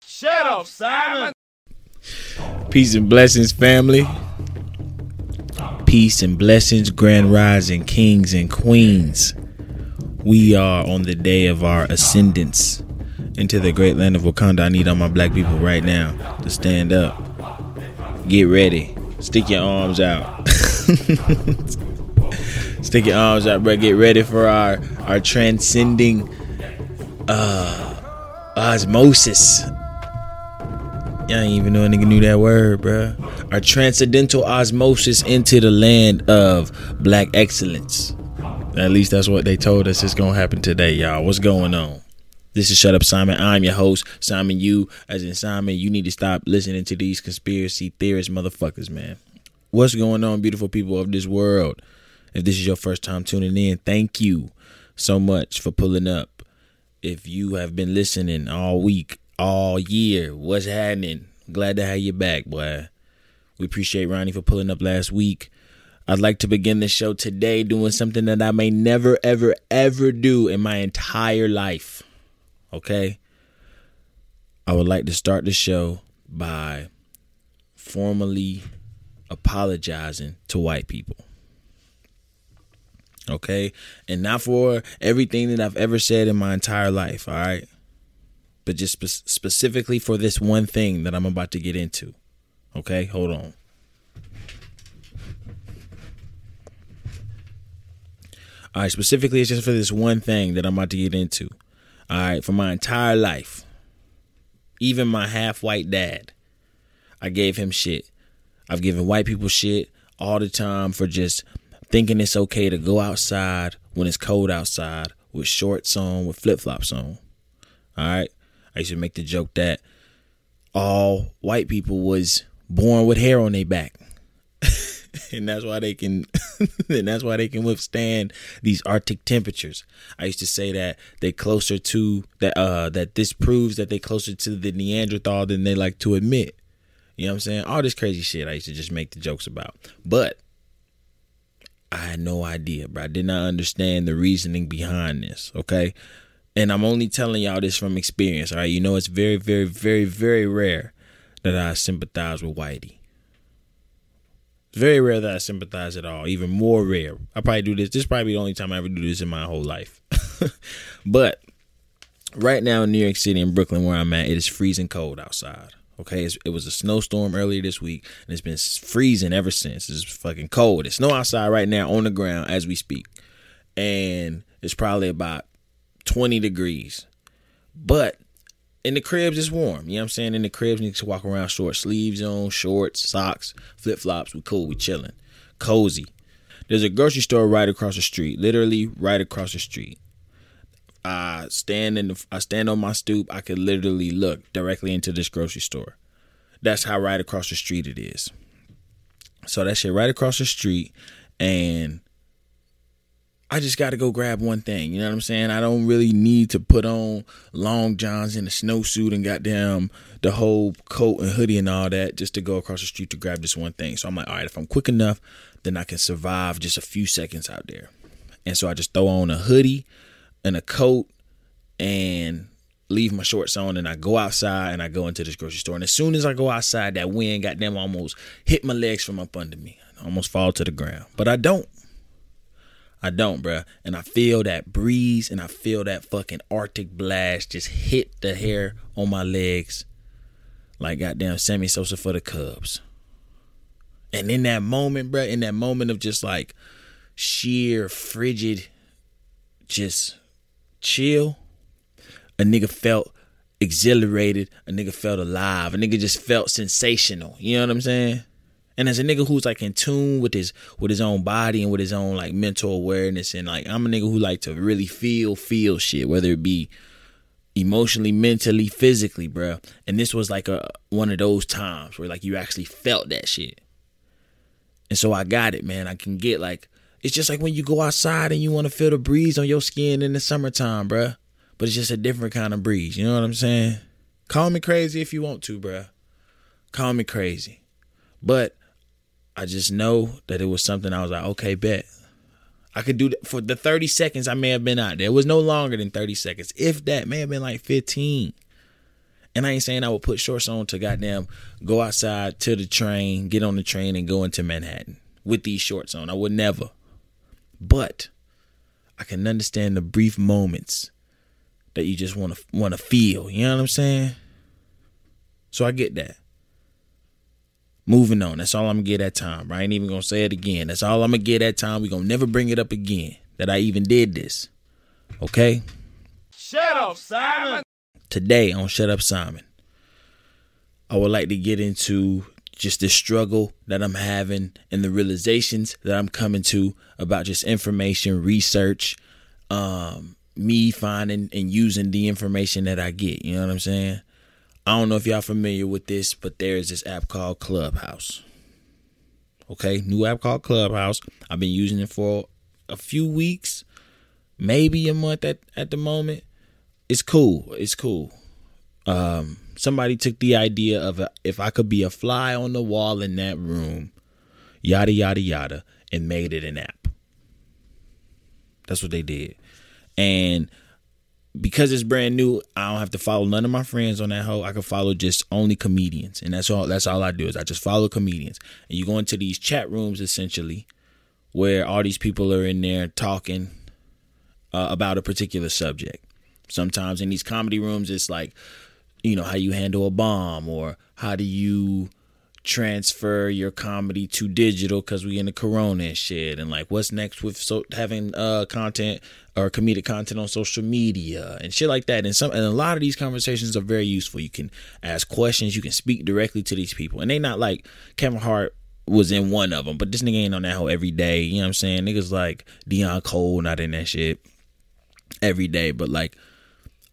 Shut up, Simon. Peace and blessings, family. Peace and blessings, grand rising kings and queens. We are on the day of our ascendance into the great land of Wakanda. I need all my black people right now to stand up. Get ready. Stick your arms out. Stick your arms out, bro. Get ready for our our transcending uh osmosis. Y'all ain't even know a nigga knew that word, bruh. Our transcendental osmosis into the land of black excellence. At least that's what they told us is gonna happen today, y'all. What's going on? This is Shut Up Simon. I'm your host, Simon You. As in Simon, you need to stop listening to these conspiracy theorist motherfuckers, man. What's going on, beautiful people of this world? If this is your first time tuning in, thank you so much for pulling up. If you have been listening all week, all year, what's happening? Glad to have you back, boy. We appreciate Ronnie for pulling up last week. I'd like to begin the show today doing something that I may never, ever, ever do in my entire life. Okay? I would like to start the show by formally apologizing to white people. Okay? And not for everything that I've ever said in my entire life, all right? But just spe- specifically for this one thing that I'm about to get into. Okay? Hold on. All right, specifically, it's just for this one thing that I'm about to get into. All right, for my entire life, even my half white dad, I gave him shit. I've given white people shit all the time for just thinking it's okay to go outside when it's cold outside with shorts on, with flip flops on. All right, I used to make the joke that all white people was born with hair on their back. and that's why they can and that's why they can withstand these arctic temperatures. I used to say that they closer to that uh that this proves that they closer to the Neanderthal than they like to admit. You know what I'm saying? All this crazy shit I used to just make the jokes about. But I had no idea, bro. I did not understand the reasoning behind this, okay? And I'm only telling y'all this from experience, all right? You know, it's very, very, very, very rare that I sympathize with Whitey. It's very rare that I sympathize at all. Even more rare. I probably do this. This is probably the only time I ever do this in my whole life. but right now in New York City and Brooklyn, where I'm at, it is freezing cold outside. Okay, it's, it was a snowstorm earlier this week, and it's been freezing ever since. It's fucking cold. It's snow outside right now on the ground as we speak, and it's probably about 20 degrees. But in the cribs, it's warm. You know what I'm saying? In the cribs, you can walk around short sleeves on, shorts, socks, flip flops. We cool. We chilling, cozy. There's a grocery store right across the street, literally right across the street. I stand in the, I stand on my stoop. I could literally look directly into this grocery store. That's how right across the street it is. So that shit right across the street, and I just got to go grab one thing. You know what I'm saying? I don't really need to put on long johns and a snowsuit and goddamn the whole coat and hoodie and all that just to go across the street to grab this one thing. So I'm like, all right, if I'm quick enough, then I can survive just a few seconds out there. And so I just throw on a hoodie and a coat and leave my shorts on and I go outside and I go into this grocery store. And as soon as I go outside, that wind goddamn almost hit my legs from up under me. I almost fall to the ground. But I don't. I don't, bruh. And I feel that breeze and I feel that fucking Arctic blast just hit the hair on my legs like goddamn Sammy Sosa for the Cubs. And in that moment, bruh, in that moment of just like sheer frigid, just chill, a nigga felt exhilarated, a nigga felt alive, a nigga just felt sensational. You know what I'm saying? And as a nigga who's like in tune with his with his own body and with his own like mental awareness and like I'm a nigga who like to really feel feel shit, whether it be emotionally, mentally, physically, bro. And this was like a one of those times where like you actually felt that shit. And so I got it, man. I can get like it's just like when you go outside and you want to feel the breeze on your skin in the summertime, bruh. But it's just a different kind of breeze. You know what I'm saying? Call me crazy if you want to, bruh. Call me crazy. But I just know that it was something I was like, okay, bet. I could do that for the 30 seconds I may have been out there. It was no longer than 30 seconds. If that may have been like 15. And I ain't saying I would put shorts on to goddamn go outside to the train, get on the train, and go into Manhattan with these shorts on. I would never. But I can understand the brief moments that you just want to want to feel. You know what I'm saying? So I get that. Moving on. That's all I'm gonna get that time. I ain't even gonna say it again. That's all I'm gonna get that time. We gonna never bring it up again that I even did this. Okay? Shut up, Simon. Today on Shut Up Simon, I would like to get into just the struggle that I'm having and the realizations that I'm coming to about just information research, um, me finding and using the information that I get. You know what I'm saying? I don't know if y'all familiar with this, but there is this app called Clubhouse. Okay, new app called Clubhouse. I've been using it for a few weeks, maybe a month at, at the moment. It's cool. It's cool. Um, somebody took the idea of a, if I could be a fly on the wall in that room, yada yada yada, and made it an app. That's what they did, and because it's brand new, I don't have to follow none of my friends on that hoe. I can follow just only comedians, and that's all. That's all I do is I just follow comedians. And you go into these chat rooms essentially, where all these people are in there talking uh, about a particular subject. Sometimes in these comedy rooms, it's like you know how you handle a bomb or how do you transfer your comedy to digital because we in the corona and shit. And like what's next with so having uh content or comedic content on social media and shit like that? And some and a lot of these conversations are very useful. You can ask questions. You can speak directly to these people. And they not like kevin hart was in one of them but this nigga ain't on that whole every day. You know what i'm saying? Niggas like Deon Cole not in that shit every day. But like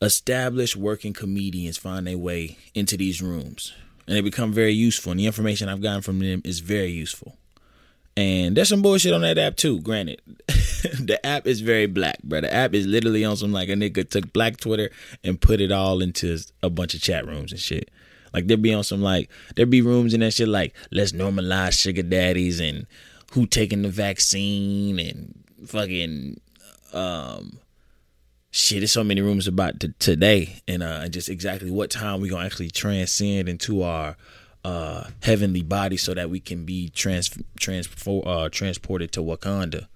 established working comedians find their way into these rooms and they become very useful and the information i've gotten from them is very useful. And there's some bullshit on that app too granted. The app is very black bro. The app is literally on some like a nigga took black twitter and put it all into a bunch of chat rooms and shit. Like there'd be on some like there'd be rooms in that shit like let's normalize sugar daddies and who taking the vaccine and fucking um shit, there's so many rumors about t- today and uh, just exactly what time we're gonna actually transcend into our uh, heavenly body so that we can be trans uh, transported to Wakanda.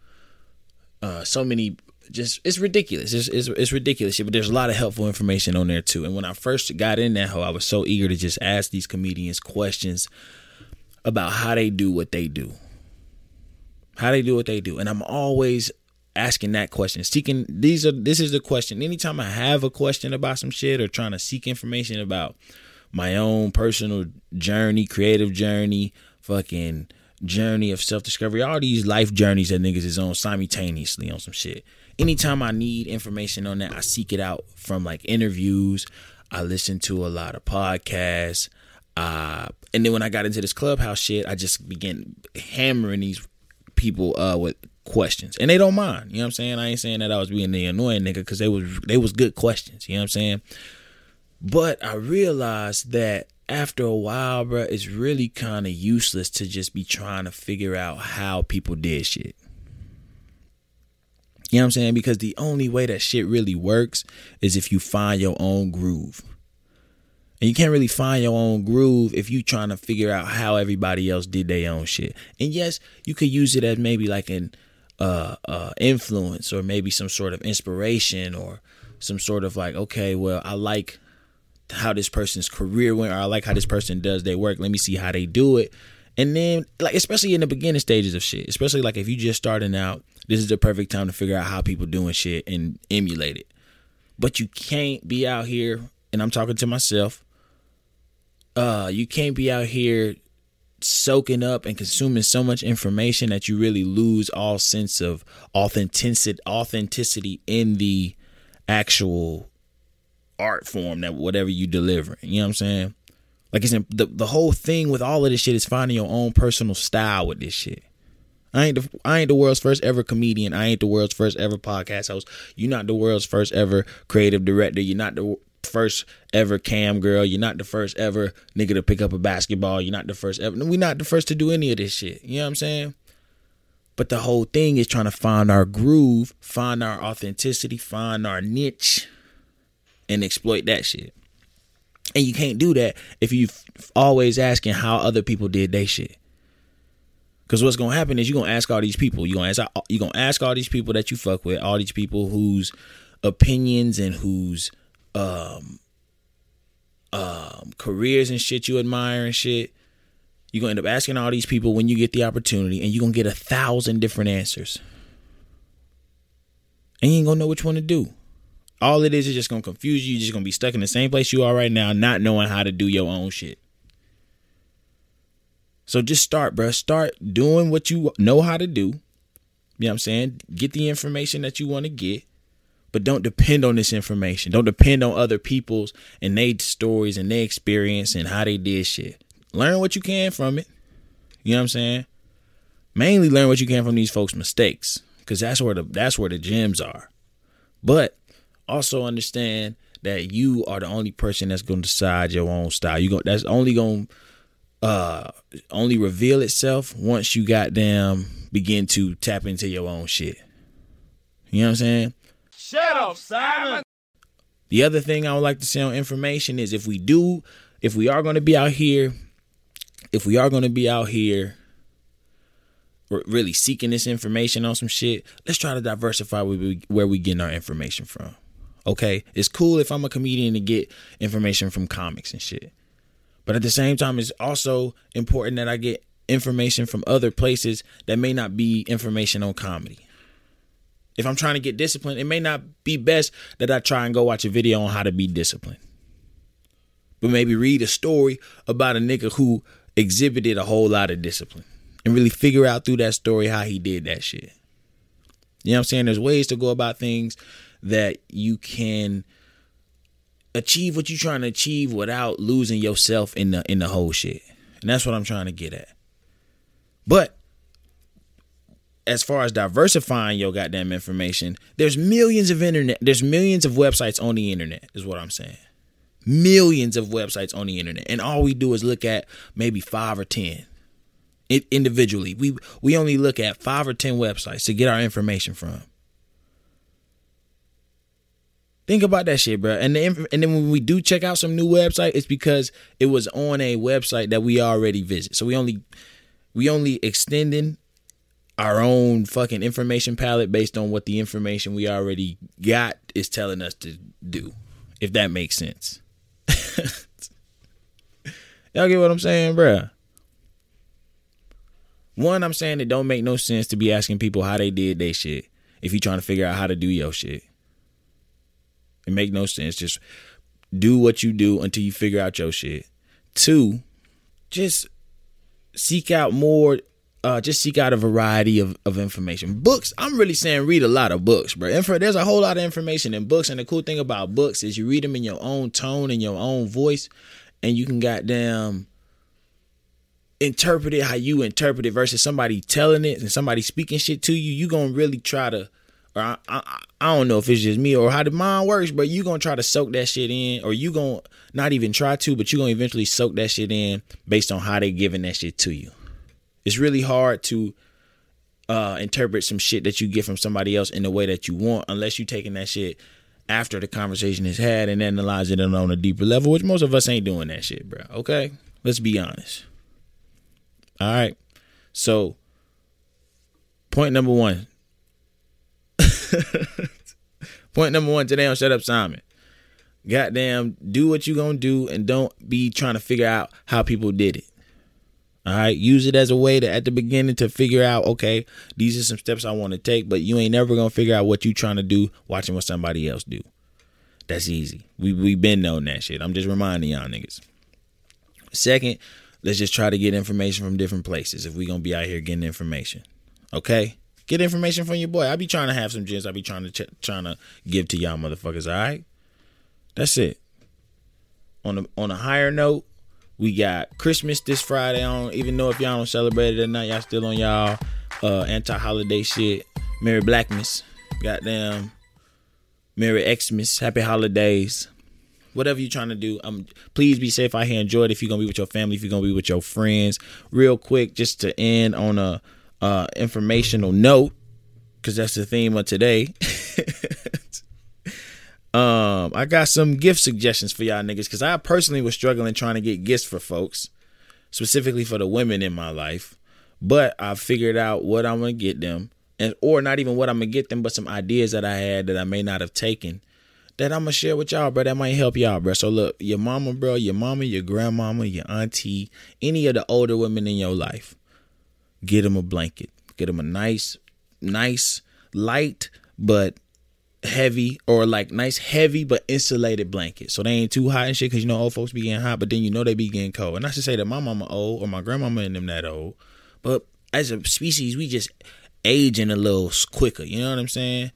Uh, so many, just it's ridiculous. It's, it's, it's ridiculous. But there's a lot of helpful information on there too. And when I first got in that hole, I was so eager to just ask these comedians questions about how they do what they do, how they do what they do, and I'm always asking that question seeking these are this is the question. Anytime i have a question about some shit or trying to seek information about my own personal journey creative journey fucking journey of self-discovery all these life journeys that niggas is on simultaneously on some shit. Anytime i need information on that i seek it out from like interviews. I listen to a lot of podcasts. Uh, and then when i got into this clubhouse shit i just began hammering these people uh, with questions. And they don't mind. You know what i'm saying? I ain't saying that i was being the annoying nigga because they was they was good questions. You know what i'm saying? But i realized that after a while bro it's really kind of useless to just be trying to figure out how people did shit. You know what i'm saying? Because the only way that shit really works is if you find your own groove and you can't really find your own groove if you trying to figure out how everybody else did their own shit. And yes, you could use it as maybe like an uh, uh, influence or maybe some sort of inspiration or some sort of like, okay, well, I like how this person's career went, or I like how this person does their work. Let me see how they do it. And then, like, especially in the beginning stages of shit, especially like if you just starting out, this is the perfect time to figure out how people doing shit and emulate it. But you can't be out here, and I'm talking to myself. Uh, you can't be out here soaking up and consuming so much information that you really lose all sense of authenticity authenticity in the actual art form that whatever you deliver you know what i'm saying like it's in, the, the whole thing with all of this shit is finding your own personal style with this shit I ain't the I ain't the world's first ever comedian. I ain't the world's first ever podcast host. You're not the world's first ever creative director. You're not the first ever cam girl. You're not the first ever nigga to pick up a basketball. You're not the first ever. We're not the first to do any of this shit. You know what I'm saying? But the whole thing is trying to find our groove, find our authenticity, find our niche, and exploit that shit. And you can't do that if you always asking how other people did they shit. Cause what's gonna happen is you're gonna ask all these people. You're gonna ask you gonna ask all these people that you fuck with, all these people whose opinions and whose um um careers and shit you admire and shit. You're gonna end up asking all these people when you get the opportunity, and you're gonna get a thousand different answers. And you ain't gonna know which one to do. All it is is just gonna confuse you. You're just gonna be stuck in the same place you are right now, not knowing how to do your own shit. So just start, bro. Start doing what you know how to do. You know what I'm saying? Get the information that you want to get, but don't depend on this information. Don't depend on other people's and their stories and their experience and how they did shit. Learn what you can from it. You know what I'm saying? Mainly learn what you can from these folks' mistakes, because that's where the that's where the gems are. But also understand that you are the only person that's going to decide your own style. You go that's only going to uh only reveal itself once you them begin to tap into your own shit. You know what I'm saying? Shut up, Simon. The other thing I would like to say on information is if we do, if we are going to be out here, if we are going to be out here really seeking this information on some shit, let's try to diversify where we, where we getting our information from. Okay, it's cool if I'm a comedian to get information from comics and shit. But at the same time, it's also important that I get information from other places that may not be information on comedy. If I'm trying to get disciplined, it may not be best that I try and go watch a video on how to be disciplined. But maybe read a story about a nigga who exhibited a whole lot of discipline and really figure out through that story how he did that shit. You know what I'm saying? There's ways to go about things that you can achieve what you're trying to achieve without losing yourself in the in the whole shit. And that's what I'm trying to get at. But as far as diversifying your goddamn information, there's millions of internet, there's millions of websites on the internet, is what I'm saying. Millions of websites on the internet. And all we do is look at maybe five or ten. It individually. We we only look at five or ten websites to get our information from. Think about that shit, bro. And the, and then when we do check out some new website, it's because it was on a website that we already visit. So we only we only extending our own fucking information palette based on what the information we already got is telling us to do. If that makes sense. Y'all get what I'm saying, bro? One, I'm saying it don't make no sense to be asking people how they did their shit if you're trying to figure out how to do your shit. It make no sense. Just do what you do until you figure out your shit. Two, just seek out more uh, just seek out a variety of, of information. Books, I'm really saying read a lot of books, bro. Info, there's a whole lot of information in books, and the cool thing about books is you read them in your own tone and your own voice, and you can goddamn interpret it how you interpret it versus somebody telling it and somebody speaking shit to you. You gonna really try to or I, I, I don't know if it's just me or how the mind works, but you gonna try to soak that shit in, or you gonna not even try to, but you gonna eventually soak that shit in based on how they giving that shit to you. It's really hard to uh, interpret some shit that you get from somebody else in the way that you want, unless you're taking that shit after the conversation is had and analyzing it on a deeper level, which most of us ain't doing that shit, bro. Okay, let's be honest. All right, so point number one Point number one today on Shut Up Simon. Goddamn, do what you gonna do and don't be trying to figure out how people did it. All right, use it as a way to at the beginning to figure out, okay, these are some steps I want to take, but you ain't never gonna figure out what you trying to do watching what somebody else do. That's easy. We we been known that shit. I'm just reminding y'all niggas. Second, let's just try to get information from different places if we gonna be out here getting information. Okay? Get information from your boy. I be trying to have some gems. I be trying to ch- trying to give to y'all motherfuckers. All right, that's it. On a on a higher note, we got Christmas this Friday on. Even though if y'all don't celebrate it or not, y'all still on y'all uh, anti-holiday shit. Merry Blackmas, goddamn. Merry Xmas, Happy Holidays. Whatever you're trying to do, um, please be safe out here. Enjoy it if you're gonna be with your family, if you're gonna be with your friends. Real quick, just to end on a uh, informational note, because that's the theme of today. Um, I got some gift suggestions for y'all niggas because I personally was struggling trying to get gifts for folks, specifically for the women in my life. But I figured out what I'm gonna get them, and or not even what I'm gonna get them, but some ideas that I had that I may not have taken that I'm gonna share with y'all, bro. That might help y'all, bro. So look, your mama, bro, your mama, your grandmama, your auntie, any of the older women in your life, get them a blanket. Get them a nice, nice, light but heavy or like nice heavy but insulated blanket. So they ain't too hot and shit because you know old folks be getting hot but then you know they be getting cold. And i should say that my mama old or my grandmama and them that old but as a species we just aging a little quicker. You know what i'm saying?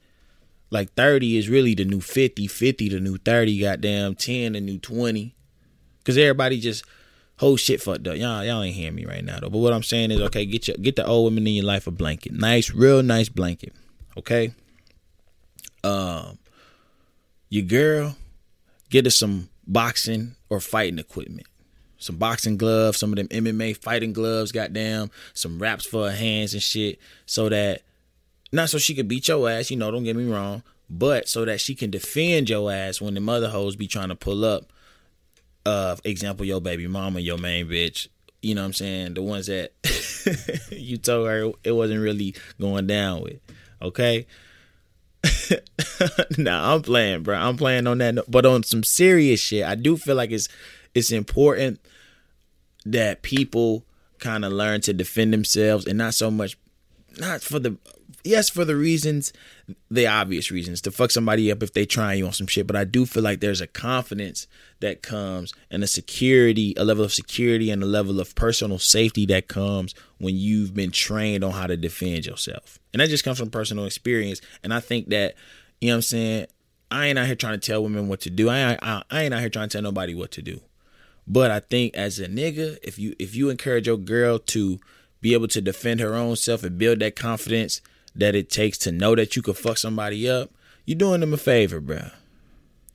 Like 30 is really the new 50 50 the new 30 goddamn 10 the new 20 because everybody just whole shit fucked up. Y'all y'all ain't hearing me right now though. But what i'm saying is okay get your get the old women in your life a blanket. Nice real nice blanket okay um your girl get her some boxing or fighting equipment. Some boxing gloves some of them mma fighting gloves goddamn some wraps for her hands and shit so that not so she can beat your ass you know don't get me wrong but so that she can defend your ass when the mother hoes be trying to pull up uh example your baby mama your main bitch you know what i'm saying? The ones that you told her it wasn't really going down with okay nah, I'm playing, bro. I'm playing on that, but on some serious shit. I do feel like it's it's important that people kind of learn to defend themselves and not so much, not for the yes for the reasons, the obvious reasons to fuck somebody up if they try you on some shit. But I do feel like there's a confidence that comes and a security, a level of security and a level of personal safety that comes when you've been trained on how to defend yourself. And that just comes from personal experience. And I think that, you know what I'm saying? I ain't out here trying to tell women what to do. I, I, I ain't out here trying to tell nobody what to do. But I think as a nigga, if you if you encourage your girl to be able to defend her own self and build that confidence that it takes to know that you could fuck somebody up, you're doing them a favor, bro.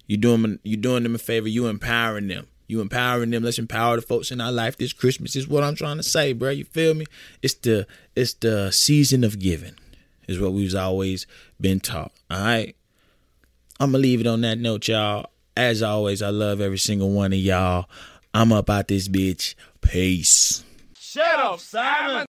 You doing you doing them a favor. You empowering them. You empowering them. Let's empower the folks in our life this Christmas. Is what I'm trying to say, bro. You feel me? It's the it's the season of giving, is what we've always been taught. All right. I'm gonna leave it on that note, y'all. As always, I love every single one of y'all. I'm up out this bitch. Peace. Shut up, Simon.